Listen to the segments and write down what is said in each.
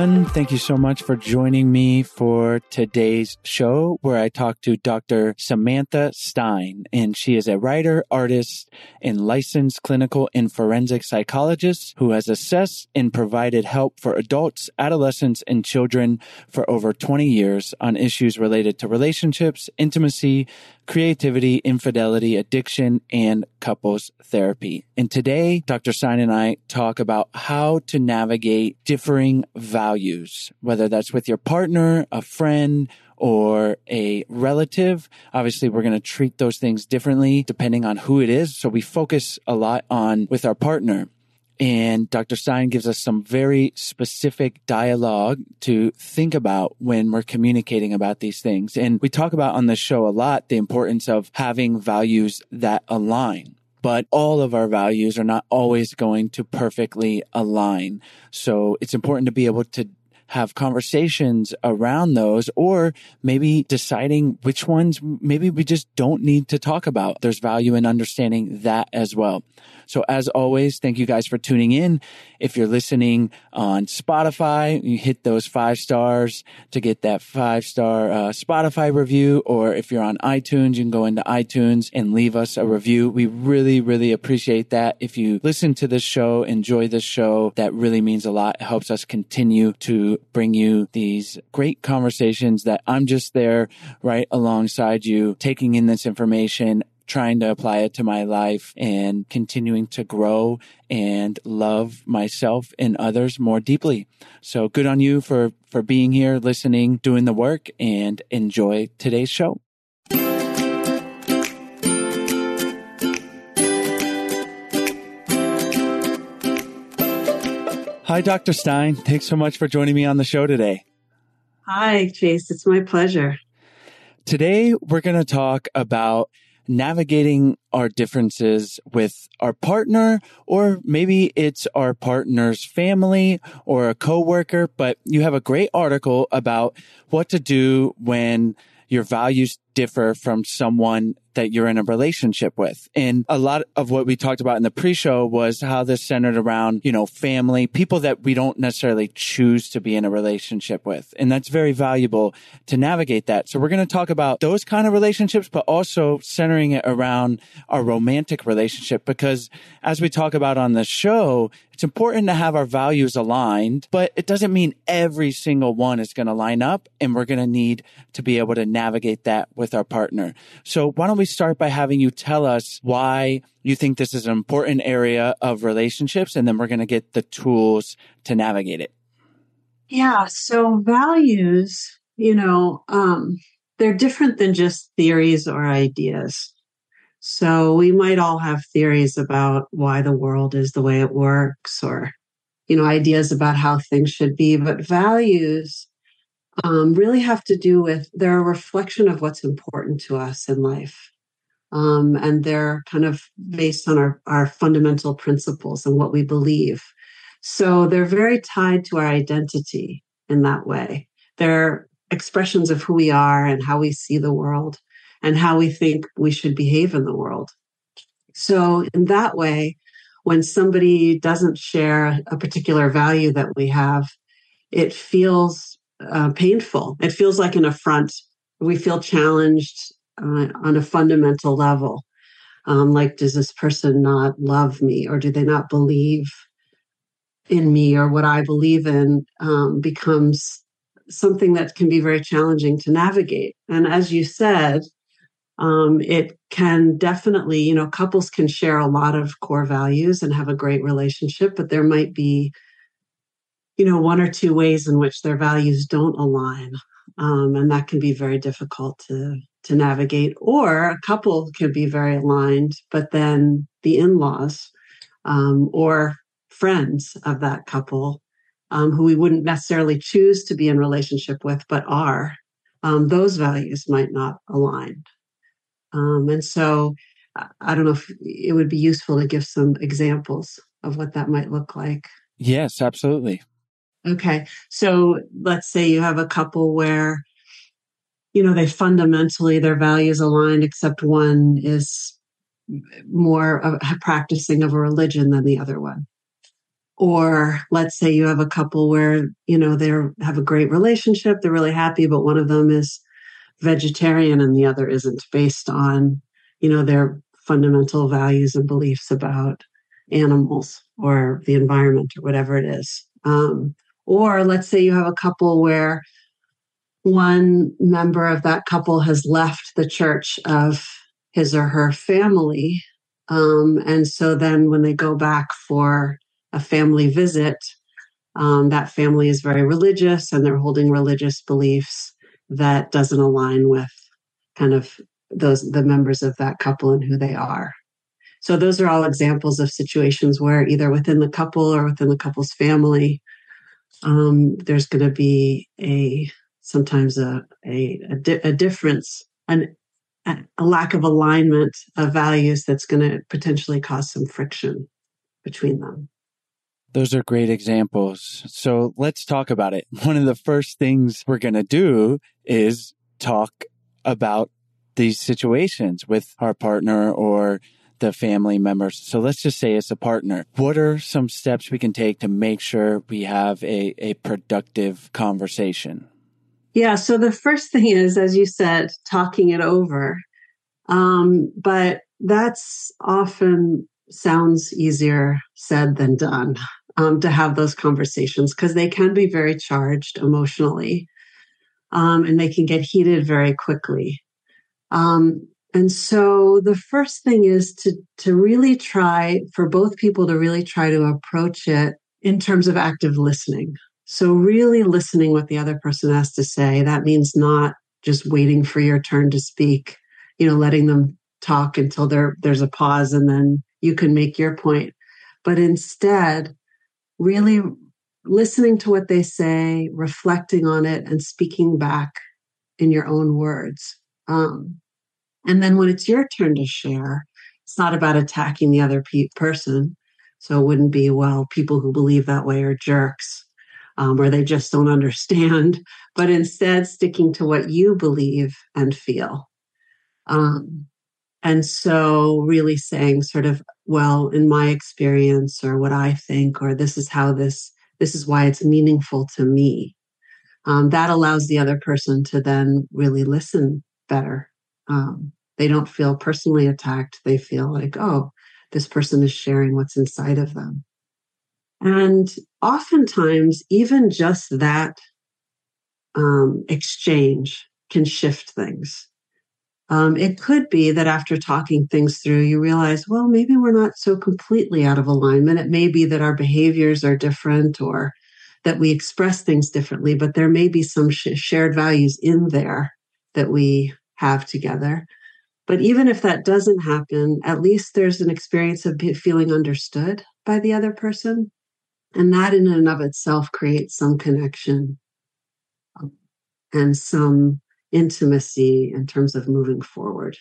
Everyone. Thank you so much for joining me for today's show where I talk to Dr. Samantha Stein. And she is a writer, artist, and licensed clinical and forensic psychologist who has assessed and provided help for adults, adolescents, and children for over 20 years on issues related to relationships, intimacy, creativity, infidelity, addiction, and couples therapy. And today, Dr. Stein and I talk about how to navigate differing values, whether that's with your partner, a friend, or a relative. Obviously, we're going to treat those things differently depending on who it is. So we focus a lot on with our partner. And Dr. Stein gives us some very specific dialogue to think about when we're communicating about these things. And we talk about on the show a lot the importance of having values that align. But all of our values are not always going to perfectly align. So it's important to be able to have conversations around those or maybe deciding which ones maybe we just don't need to talk about. There's value in understanding that as well. So as always, thank you guys for tuning in. If you're listening on Spotify, you hit those five stars to get that five star uh, Spotify review. Or if you're on iTunes, you can go into iTunes and leave us a review. We really, really appreciate that. If you listen to this show, enjoy this show, that really means a lot. It helps us continue to bring you these great conversations that I'm just there right alongside you, taking in this information, trying to apply it to my life and continuing to grow and love myself and others more deeply. So good on you for, for being here, listening, doing the work and enjoy today's show. Hi, Dr. Stein. Thanks so much for joining me on the show today. Hi, Chase. It's my pleasure. Today, we're going to talk about navigating our differences with our partner, or maybe it's our partner's family or a coworker, but you have a great article about what to do when your values differ from someone that you're in a relationship with. And a lot of what we talked about in the pre-show was how this centered around, you know, family, people that we don't necessarily choose to be in a relationship with. And that's very valuable to navigate that. So we're going to talk about those kind of relationships, but also centering it around our romantic relationship because as we talk about on the show, it's important to have our values aligned, but it doesn't mean every single one is going to line up and we're going to need to be able to navigate that with our partner. So why don't we start by having you tell us why you think this is an important area of relationships and then we're going to get the tools to navigate it. Yeah. So values, you know, um, they're different than just theories or ideas. So we might all have theories about why the world is the way it works or, you know, ideas about how things should be, but values um, really have to do with they're a reflection of what's important to us in life. Um, and they're kind of based on our, our fundamental principles and what we believe. So they're very tied to our identity in that way. They're expressions of who we are and how we see the world and how we think we should behave in the world. So, in that way, when somebody doesn't share a particular value that we have, it feels uh, painful. It feels like an affront. We feel challenged uh, on a fundamental level. Um, like, does this person not love me or do they not believe in me or what I believe in um, becomes something that can be very challenging to navigate. And as you said, um, it can definitely, you know, couples can share a lot of core values and have a great relationship, but there might be, you know, one or two ways in which their values don't align. Um, and that can be very difficult to to navigate. Or a couple can be very aligned, but then the in-laws um, or friends of that couple um, who we wouldn't necessarily choose to be in relationship with, but are, um, those values might not align. Um, and so I don't know if it would be useful to give some examples of what that might look like. Yes, absolutely. Okay. So let's say you have a couple where, you know, they fundamentally, their values aligned, except one is more of a practicing of a religion than the other one. Or let's say you have a couple where, you know, they have a great relationship, they're really happy, but one of them is vegetarian and the other isn't based on you know their fundamental values and beliefs about animals or the environment or whatever it is um, or let's say you have a couple where one member of that couple has left the church of his or her family um, and so then when they go back for a family visit um, that family is very religious and they're holding religious beliefs that doesn't align with kind of those the members of that couple and who they are. So those are all examples of situations where either within the couple or within the couple's family, um, there's going to be a sometimes a a, a, di- a difference, an, a lack of alignment of values that's going to potentially cause some friction between them. Those are great examples. So let's talk about it. One of the first things we're going to do is talk about these situations with our partner or the family members. So let's just say it's a partner. What are some steps we can take to make sure we have a, a productive conversation? Yeah. So the first thing is, as you said, talking it over. Um, but that's often sounds easier said than done um, to have those conversations because they can be very charged emotionally um, and they can get heated very quickly. Um, and so the first thing is to to really try for both people to really try to approach it in terms of active listening. So really listening what the other person has to say. That means not just waiting for your turn to speak, you know, letting them talk until there there's a pause and then you can make your point. But instead, really listening to what they say, reflecting on it, and speaking back in your own words. Um, and then when it's your turn to share, it's not about attacking the other pe- person. So it wouldn't be, well, people who believe that way are jerks um, or they just don't understand, but instead sticking to what you believe and feel. Um, and so really saying sort of, well, in my experience or what I think, or this is how this, this is why it's meaningful to me. Um, that allows the other person to then really listen better um, they don't feel personally attacked. They feel like, oh, this person is sharing what's inside of them. And oftentimes, even just that um, exchange can shift things. Um, it could be that after talking things through, you realize, well, maybe we're not so completely out of alignment. It may be that our behaviors are different or that we express things differently, but there may be some sh- shared values in there that we have together. But even if that doesn't happen, at least there's an experience of feeling understood by the other person. And that in and of itself creates some connection um, and some intimacy in terms of moving forward.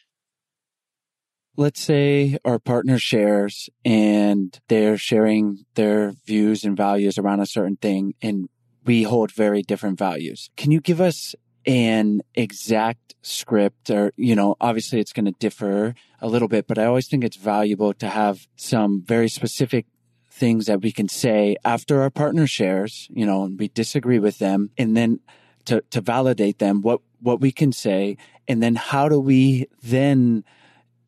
Let's say our partner shares and they're sharing their views and values around a certain thing, and we hold very different values. Can you give us an exact script or, you know, obviously it's going to differ a little bit, but I always think it's valuable to have some very specific things that we can say after our partner shares, you know, and we disagree with them and then to, to validate them, what, what we can say. And then how do we then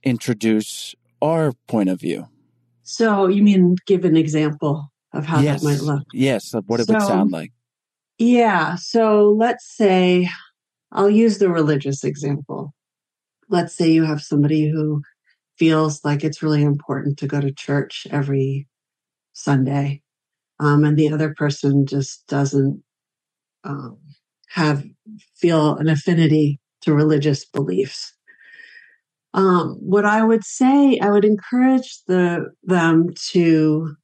introduce our point of view? So you mean give an example of how yes. that might look? Yes. What it so, would sound like. Yeah. So let's say I'll use the religious example. Let's say you have somebody who feels like it's really important to go to church every Sunday, um, and the other person just doesn't um, have feel an affinity to religious beliefs. Um, what I would say, I would encourage the them to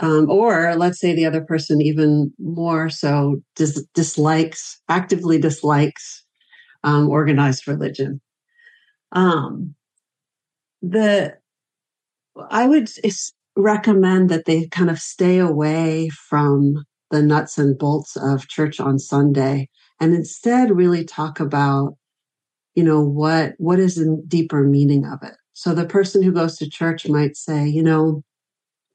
um, or let's say the other person even more so dis- dislikes actively dislikes um, organized religion. Um, the I would recommend that they kind of stay away from the nuts and bolts of church on Sunday and instead really talk about, you know, what what is the deeper meaning of it. So the person who goes to church might say, you know,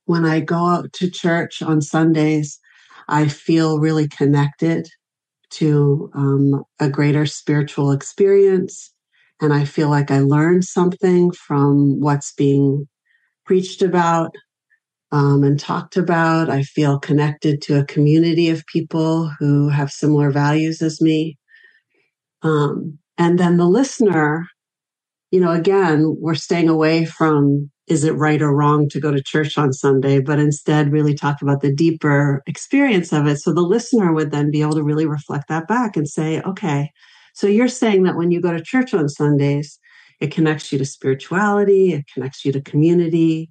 when I go out to church on Sundays, I feel really connected to um, a greater spiritual experience. And I feel like I learned something from what's being preached about um, and talked about. I feel connected to a community of people who have similar values as me. Um, and then the listener, you know, again, we're staying away from is it right or wrong to go to church on Sunday, but instead really talk about the deeper experience of it. So the listener would then be able to really reflect that back and say, okay, so you're saying that when you go to church on Sundays, it connects you to spirituality, it connects you to community,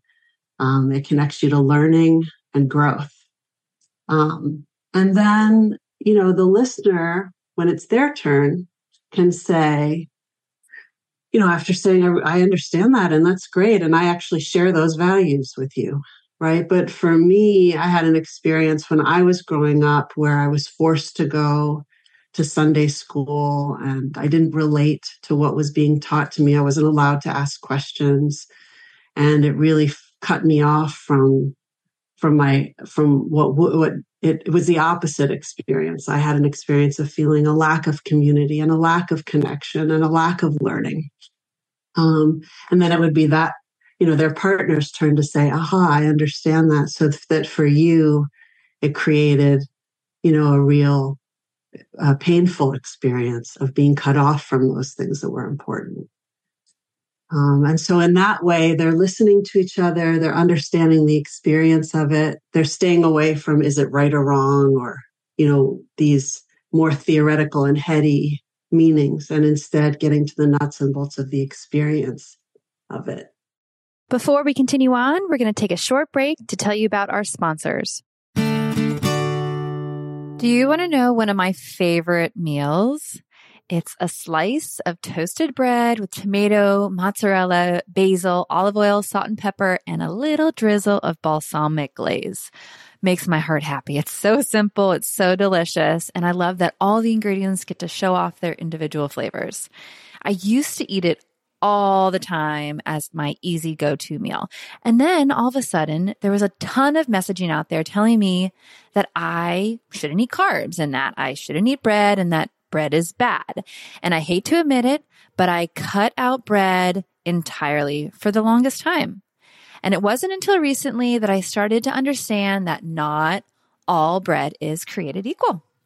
um, it connects you to learning and growth. Um, and then, you know, the listener, when it's their turn, can say, you know, after saying, I, I understand that and that's great. And I actually share those values with you. right? But for me, I had an experience when I was growing up where I was forced to go to Sunday school and I didn't relate to what was being taught to me. I wasn't allowed to ask questions. And it really cut me off from from my from what what it, it, was the opposite experience. I had an experience of feeling a lack of community and a lack of connection and a lack of learning. Um, and then it would be that you know their partner's turn to say, "Aha, I understand that." So that for you, it created you know a real uh, painful experience of being cut off from those things that were important. Um, and so, in that way, they're listening to each other, they're understanding the experience of it, they're staying away from is it right or wrong, or, you know, these more theoretical and heady meanings, and instead getting to the nuts and bolts of the experience of it. Before we continue on, we're going to take a short break to tell you about our sponsors. Do you want to know one of my favorite meals? It's a slice of toasted bread with tomato, mozzarella, basil, olive oil, salt and pepper, and a little drizzle of balsamic glaze. Makes my heart happy. It's so simple. It's so delicious. And I love that all the ingredients get to show off their individual flavors. I used to eat it all the time as my easy go to meal. And then all of a sudden, there was a ton of messaging out there telling me that I shouldn't eat carbs and that I shouldn't eat bread and that bread is bad. And I hate to admit it, but I cut out bread entirely for the longest time. And it wasn't until recently that I started to understand that not all bread is created equal.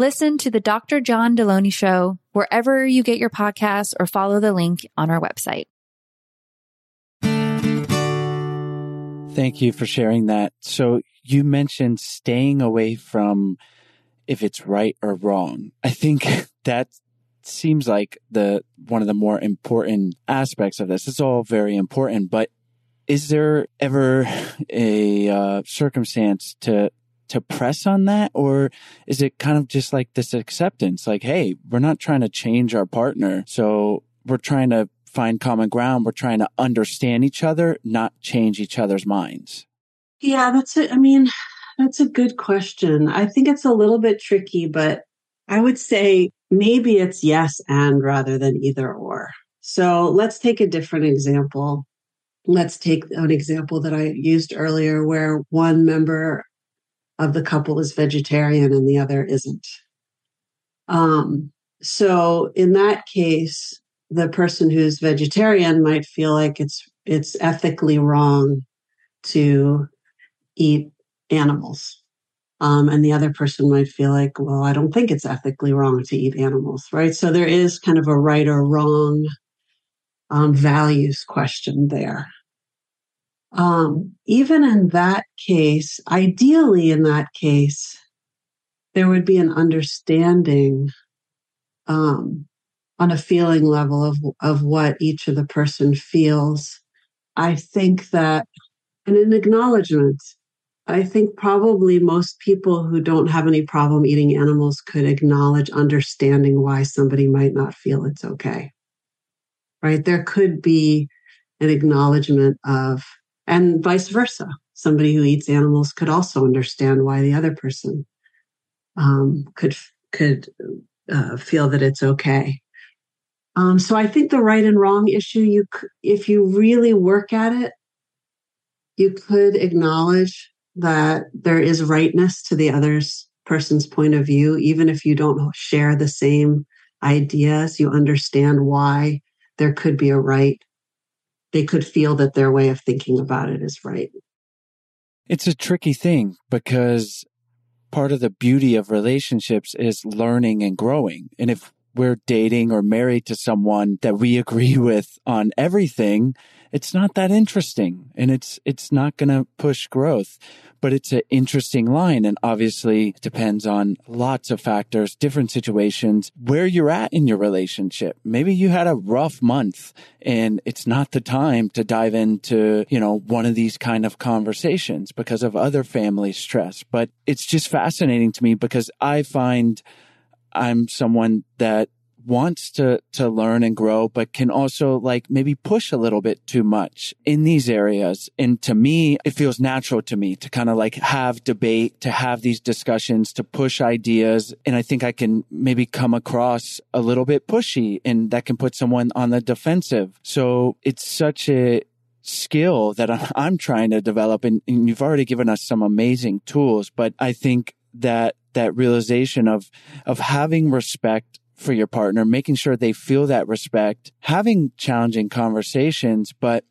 Listen to the Dr. John Delony Show wherever you get your podcasts or follow the link on our website. Thank you for sharing that. So you mentioned staying away from if it's right or wrong. I think that seems like the one of the more important aspects of this. It's all very important, but is there ever a uh, circumstance to to press on that? Or is it kind of just like this acceptance? Like hey we're not trying to change our partner so we're trying to find common ground. We're trying to understand each other not change each other's minds. Yeah that's it i mean that's a good question. I think it's a little bit tricky but i would say maybe it's yes and rather than either or. So let's take a different example. Let's take an example that I used earlier where one member of the couple is vegetarian and the other isn't. Um, so in that case, the person who's vegetarian might feel like it's it's ethically wrong to eat animals. Um, and the other person might feel like, well, I don't think it's ethically wrong to eat animals, right? So there is kind of a right or wrong um, values question there. Um, even in that case, ideally in that case, there would be an understanding um, on a feeling level of of what each of the person feels. I think that, and an acknowledgement. I think probably most people who don't have any problem eating animals could acknowledge understanding why somebody might not feel it's okay. Right? There could be an acknowledgement of and vice versa. Somebody who eats animals could also understand why the other person um, could could uh, feel that it's okay. Um, so I think the right and wrong issue, you if you really work at it, you could acknowledge that there is rightness to the other person's point of view, even if you don't share the same ideas. You understand why there could be a right they could feel that their way of thinking about it is right. It's a tricky thing because part of the beauty of relationships is learning and growing. And if we're dating or married to someone that we agree with on everything, it's not that interesting and it's, it's not going to push growth, but it's an interesting line. And obviously depends on lots of factors, different situations, where you're at in your relationship. Maybe you had a rough month and it's not the time to dive into, you know, one of these kind of conversations because of other family stress. But it's just fascinating to me because I find I'm someone that wants to to learn and grow but can also like maybe push a little bit too much in these areas. And to me it feels natural to me to kind of like have debate to have these discussions to push ideas. And i think i can maybe come across a little bit pushy and that can put someone on the defensive. So it's such a skill that I'm trying to develop. And, and you've already given us some amazing tools but i think that that realization of of having respect for your partner, making sure they feel that respect, having challenging conversations, but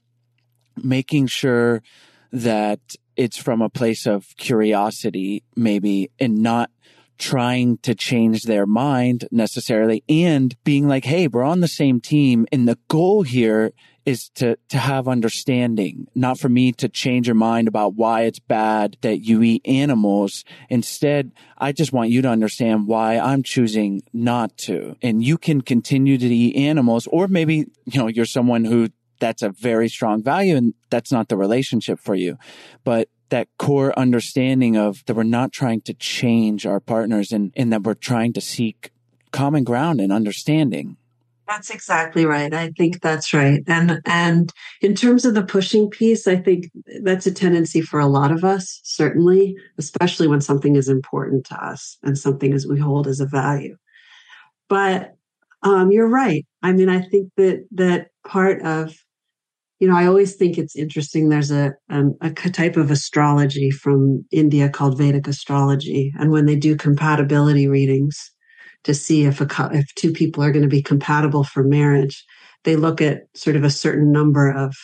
making sure that it's from a place of curiosity, maybe, and not trying to change their mind necessarily and being like, Hey, we're on the same team. And the goal here is to, to have understanding, not for me to change your mind about why it's bad that you eat animals. Instead, I just want you to understand why I'm choosing not to. And you can continue to eat animals, or maybe, you know, you're someone who that's a very strong value and that's not the relationship for you. But that core understanding of that we're not trying to change our partners and, and that we're trying to seek common ground and understanding. That's exactly right. I think that's right. And and in terms of the pushing piece, I think that's a tendency for a lot of us, certainly, especially when something is important to us and something as we hold as a value. But um, you're right. I mean, I think that that part of, you know, I always think it's interesting. There's a um, a type of astrology from India called Vedic astrology, and when they do compatibility readings, to see if a if two people are going to be compatible for marriage. They look at sort of a certain number of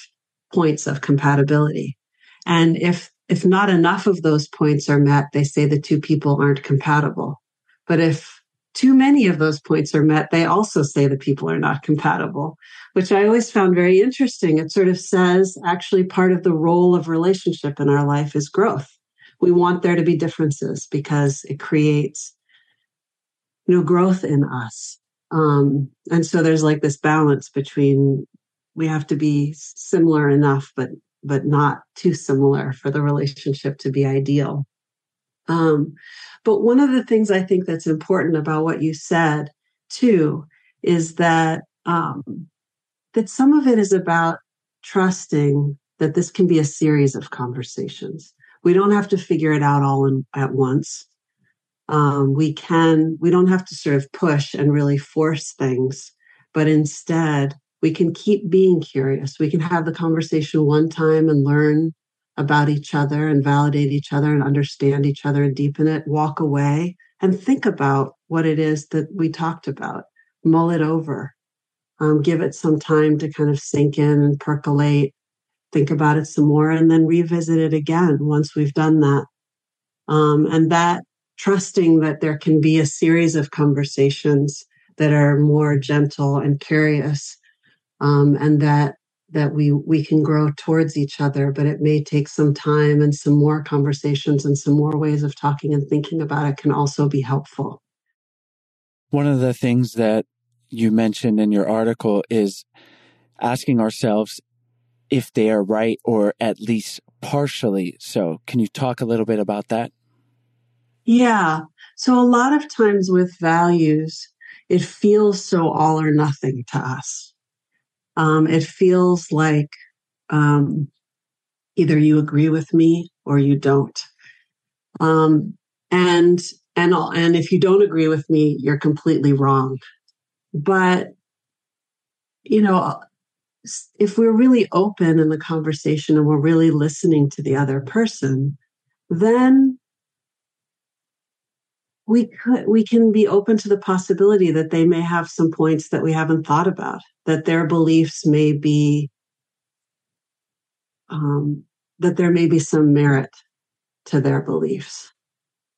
points of compatibility. And if if not enough of those points are met, they say the two people aren't compatible. But if too many of those points are met, they also say the people are not compatible, which I always found very interesting. It sort of says actually part of the role of relationship in our life is growth. We want there to be differences because it creates you know growth in us. Um, and so there's like this balance between we have to be similar enough, but but not too similar for the relationship to be ideal. Um, but one of the things I think that's important about what you said too is that um, that some of it is about trusting that this can be a series of conversations. We don't have to figure it out all in, at once. Um, we can. We don't have to sort of push and really force things, but instead we can keep being curious. We can have the conversation one time and learn about each other and validate each other and understand each other and deepen it, walk away and think about what it is that we talked about, mull it over, um, give it some time to kind of sink in and percolate, think about it some more, and then revisit it again once we've done that. Um, and that trusting that there can be a series of conversations that are more gentle and curious um, and that that we we can grow towards each other. But it may take some time and some more conversations and some more ways of talking and thinking about it can also be helpful. One of the things that you mentioned in your article is asking ourselves if they are right or at least partially so. Can you talk a little bit about that yeah so a lot of times with values it feels so all or nothing to us um, it feels like um, either you agree with me or you don't. Um, and and and if you don't agree with me, you're completely wrong. But you know, if we're really open in the conversation and we're really listening to the other person, then we could we can be open to the possibility that they may have some points that we haven't thought about that their beliefs may be um, that there may be some merit to their beliefs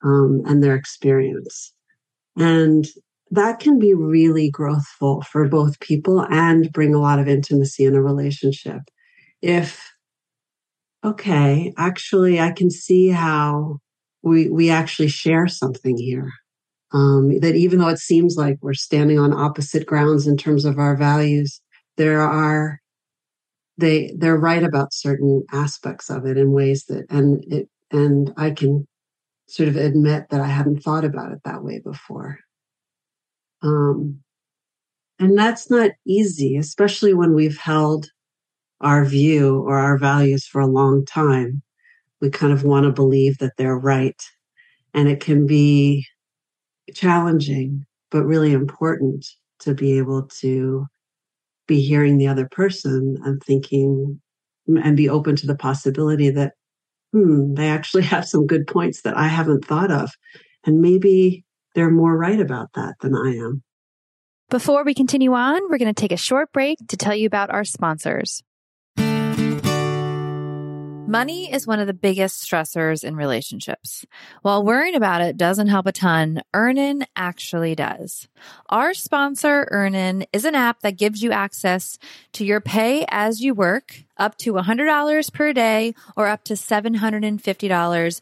um, and their experience. And that can be really growthful for both people and bring a lot of intimacy in a relationship. If okay actually i can see how we we actually share something here. Um, that even though it seems like we're standing on opposite grounds in terms of our values, there are they they're right about certain aspects of it in ways that and it and I can sort of admit that I hadn't thought about it that way before. Um, and that's not easy, especially when we've held our view or our values for a long time we kind of want to believe that they're right. And it can be challenging, but really important to be able to be hearing the other person and thinking and be open to the possibility that, hmm, they actually have some good points that I haven't thought of. And maybe they're more right about that than I am. Before we continue on, we're going to take a short break to tell you about our sponsors. Money is one of the biggest stressors in relationships. While worrying about it doesn't help a ton, Earnin actually does. Our sponsor, Earnin, is an app that gives you access to your pay as you work, up to $100 per day or up to $750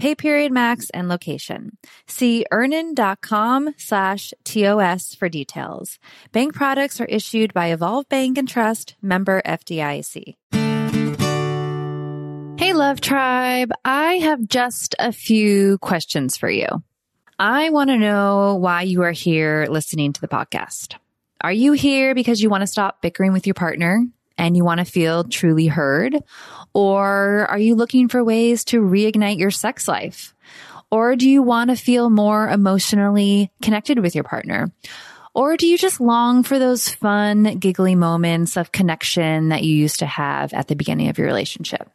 pay period max, and location. See earnin.com slash TOS for details. Bank products are issued by Evolve Bank and Trust, member FDIC. Hey, Love Tribe. I have just a few questions for you. I want to know why you are here listening to the podcast. Are you here because you want to stop bickering with your partner and you want to feel truly heard? Or are you looking for ways to reignite your sex life? Or do you want to feel more emotionally connected with your partner? Or do you just long for those fun, giggly moments of connection that you used to have at the beginning of your relationship?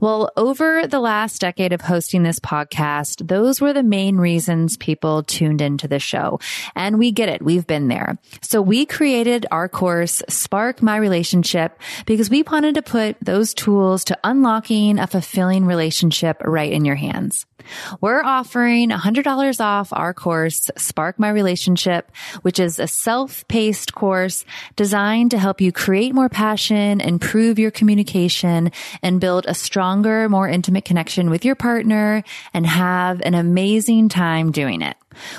Well, over the last decade of hosting this podcast, those were the main reasons people tuned into the show. And we get it. We've been there. So we created our course, Spark My Relationship, because we wanted to put those tools to unlocking a fulfilling relationship right in your hands. We're offering $100 off our course, Spark My Relationship, which is a self-paced course designed to help you create more passion, improve your communication, and build a stronger, more intimate connection with your partner and have an amazing time doing it.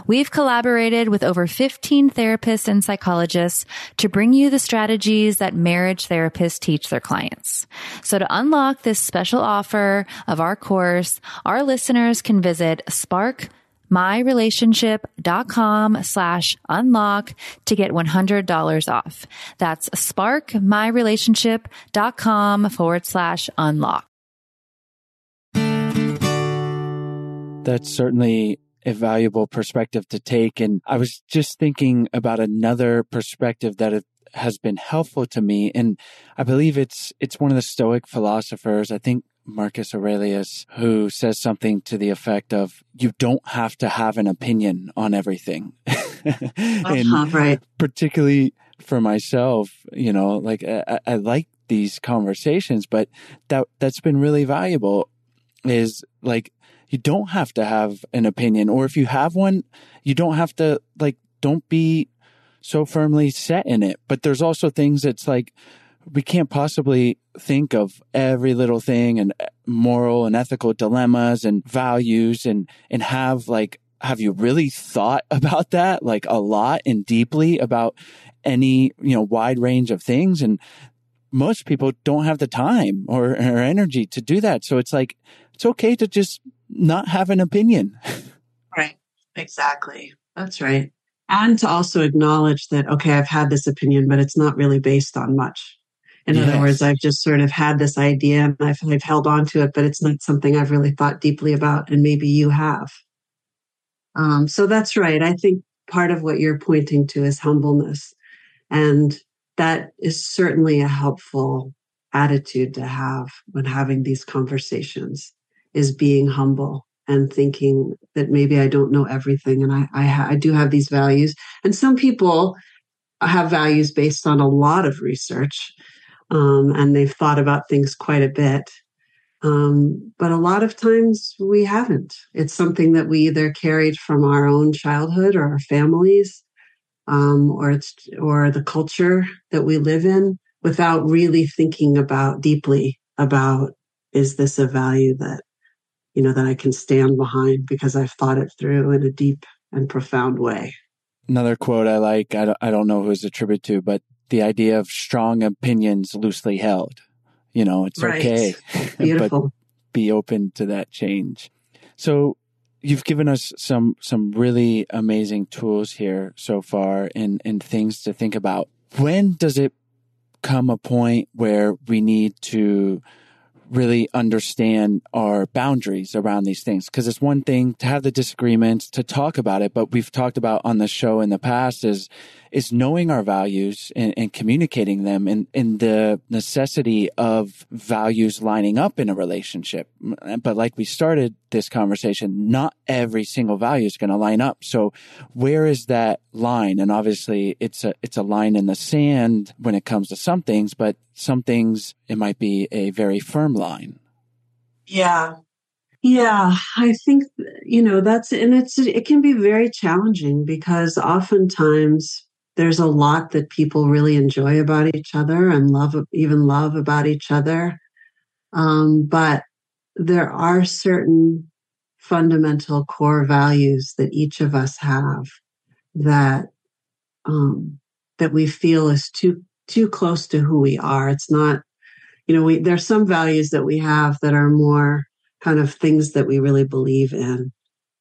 We've collaborated with over 15 therapists and psychologists to bring you the strategies that marriage therapists teach their clients. So to unlock this special offer of our course, our listeners can visit Spark myrelationship.com slash unlock to get $100 off. That's sparkmyrelationship.com forward slash unlock. That's certainly a valuable perspective to take. And I was just thinking about another perspective that has been helpful to me. And I believe it's, it's one of the Stoic philosophers. I think Marcus Aurelius, who says something to the effect of, you don't have to have an opinion on everything. uh-huh, right. particularly for myself, you know, like I, I like these conversations, but that, that's been really valuable is like you don't have to have an opinion. Or if you have one, you don't have to, like, don't be so firmly set in it. But there's also things that's like, we can't possibly think of every little thing and eh, moral and ethical dilemmas and values and, and have like, have you really thought about that like a lot and deeply about any, you know, wide range of things? And most people don't have the time or, or energy to do that. So it's like, it's okay to just not have an opinion. Right. Exactly. That's right. And to also acknowledge that, okay, I've had this opinion, but it's not really based on much. In yes. other words, I've just sort of had this idea and I've, I've held on to it, but it's not something I've really thought deeply about. And maybe you have. Um, so that's right. I think part of what you're pointing to is humbleness. And that is certainly a helpful attitude to have when having these conversations is being humble and thinking that maybe I don't know everything and I I, ha- I do have these values. And some people have values based on a lot of research um, and they've thought about things quite a bit. Um, but a lot of times we haven't. It's something that we either carried from our own childhood or our families um, or it's or the culture that we live in without really thinking about deeply about is this a value that you know, that I can stand behind because I've thought it through in a deep and profound way. Another quote I like, I don't, I don't know who it's attributed to, but the idea of strong opinions loosely held. You know, it's right. okay. Beautiful. but be open to that change. So you've given us some some really amazing tools here so far and and things to think about. When does it come a point where we need to really understand our boundaries around these things. Because it's one thing to have the disagreements, to talk about it, but we've talked about on the show in the past is is knowing our values and, and communicating them and, and the necessity of values lining up in a relationship. But like we started this conversation, not every single value is going to line up. So where is that line? And obviously it's a, it's a line in the sand when it comes to some things, but some things it might be a very firm line. Yeah. Yeah, I think you know that's and it's it can be very challenging because oftentimes there's a lot that people really enjoy about each other and love even love about each other. Um, but there are certain fundamental core values that each of us have that um, that we feel is too too close to who we are. It's not you know, we there's some values that we have that are more kind of things that we really believe in,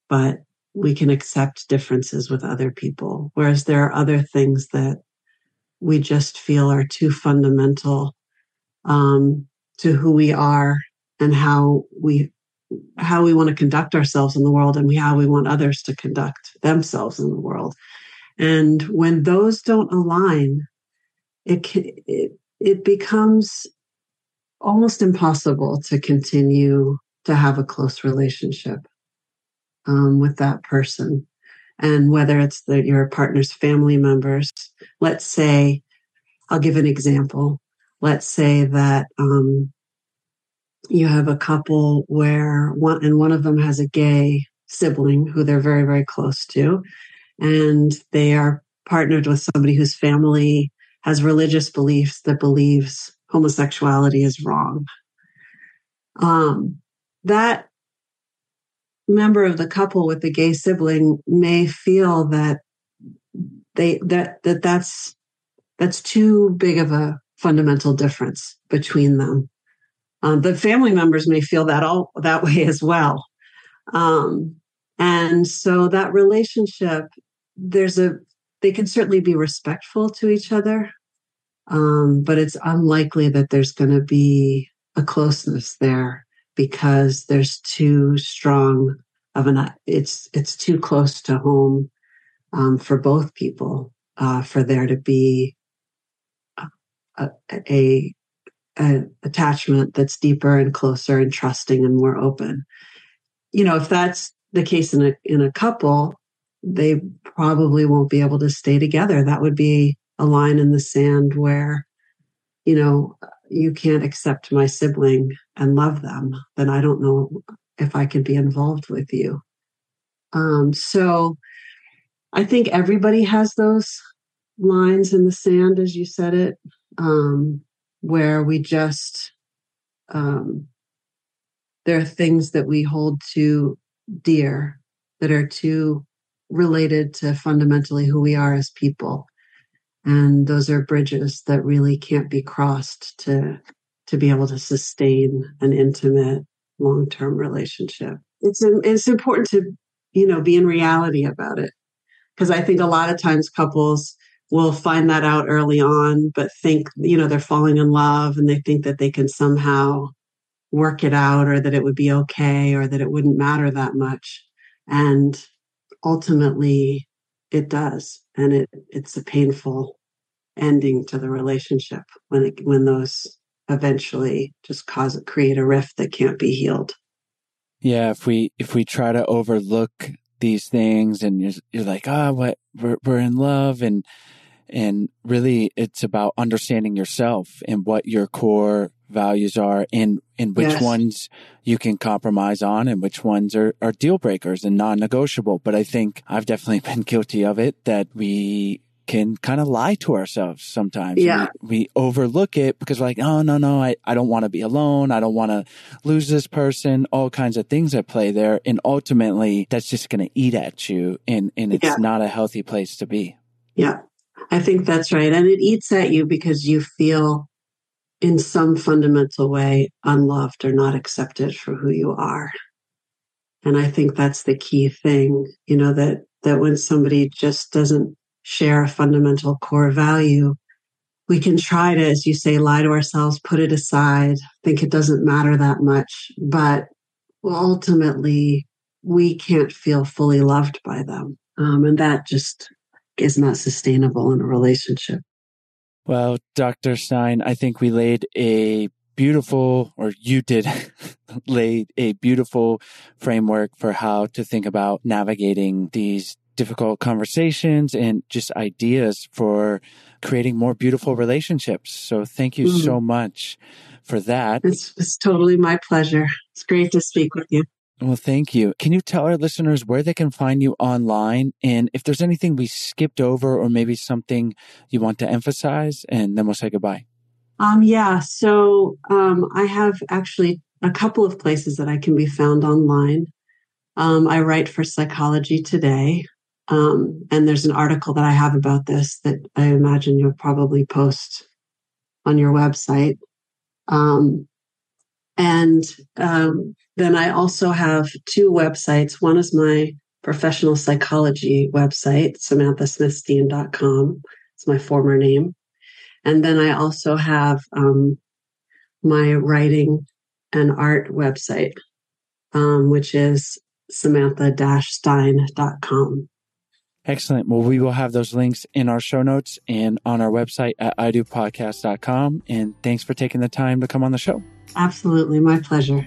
but we can accept differences with other people. Whereas there are other things that we just feel are too fundamental um, to who we are and how we how we want to conduct ourselves in the world and how we want others to conduct themselves in the world. And when those don't align, it it, it becomes almost impossible to continue to have a close relationship um, with that person. And whether it's the, your partner's family members, let's say, I'll give an example. Let's say that um, you have a couple where one and one of them has a gay sibling who they're very very close to and they are partnered with somebody whose family has religious beliefs that believes homosexuality is wrong um, that member of the couple with the gay sibling may feel that they that that that's that's too big of a fundamental difference between them. Um, the family members may feel that all that way as well, um, and so that relationship there's a they can certainly be respectful to each other, um, but it's unlikely that there's going to be a closeness there because there's too strong of an it's it's too close to home um, for both people uh, for there to be a, a, a, attachment that's deeper and closer and trusting and more open. You know, if that's the case in a in a couple, they probably won't be able to stay together. That would be a line in the sand where, you know, you can't accept my sibling and love them, then I don't know if I can be involved with you. Um, so I think everybody has those lines in the sand, as you said it, um, where we just, um, there are things that we hold too dear that are too related to fundamentally who we are as people and those are bridges that really can't be crossed to to be able to sustain an intimate long-term relationship. It's it's important to you know be in reality about it. Because i think a lot of times couples will find that out early on but think you know they're falling in love and they think that they can somehow work it out or that it would be okay or that it wouldn't matter that much. And ultimately it does. And it it's a painful ending to the relationship when it, when those eventually just cause create a rift that can't be healed yeah if we if we try to overlook these things and you're, you're like ah oh, what we're, we're in love and and really it's about understanding yourself and what your core values are and and which yes. ones you can compromise on and which ones are, are deal breakers and non-negotiable but i think i've definitely been guilty of it that we can kind of lie to ourselves sometimes. Yeah. We, we, overlook it because we're like, oh, no, no, I, I don't want to be alone. I don't want to lose this person. All kinds of things at play there. And ultimately, that's just going to eat at you. And, and it's yeah. not a healthy place to be. Yeah. I think that's right. And it eats at you because you feel in some fundamental way unloved or not accepted for who you are. And I think that's the key thing, you know, that, that when somebody just doesn't share a fundamental core value, we can try to, as you say, lie to ourselves, put it aside, think it doesn't matter that much. But ultimately, we can't feel fully loved by them. Um, and that just is not sustainable in a relationship. Well, Dr. Stein, I think we laid a beautiful, or you did lay a beautiful framework for how to think about navigating these difficult conversations and just ideas for creating more beautiful relationships. So thank you mm. so much for that. It's, it's totally my pleasure. It's great to speak with you. Well, thank you. Can you tell our listeners where they can find you online and if there's anything we skipped over or maybe something you want to emphasize? And then we'll say goodbye. Um, yeah. So um, I have actually a couple of places that I can be found online. Um, I write for Psychology Today, um, and there's an article that I have about this that I imagine you'll probably post on your website. Um, and um, then I also have two websites. One is my professional psychology website, samanthasmithstein.com. It's my former name. And then I also have um, my writing and art website, um, which is samantha-stein.com. Excellent. Well, we will have those links in our show notes and on our website at idopodcast.com. And thanks for taking the time to come on the show. Absolutely. My pleasure.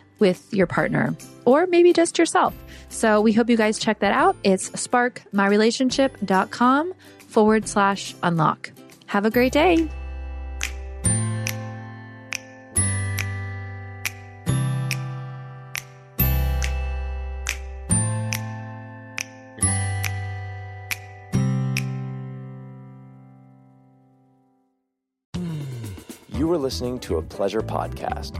with your partner or maybe just yourself. So we hope you guys check that out. It's sparkmyrelationship.com forward slash unlock. Have a great day. You were listening to a pleasure podcast.